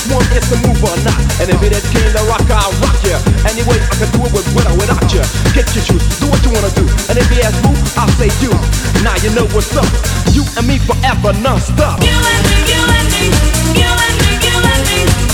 This one is the move or not. And if it is King the Rock, I'll rock ya. Anyway, I can do it with with without ya. Get your shoes, do what you wanna do. And if you ask who, I'll say you. Now you know what's up. You and me forever, non-stop. You and me, you and me, you and me, you and me.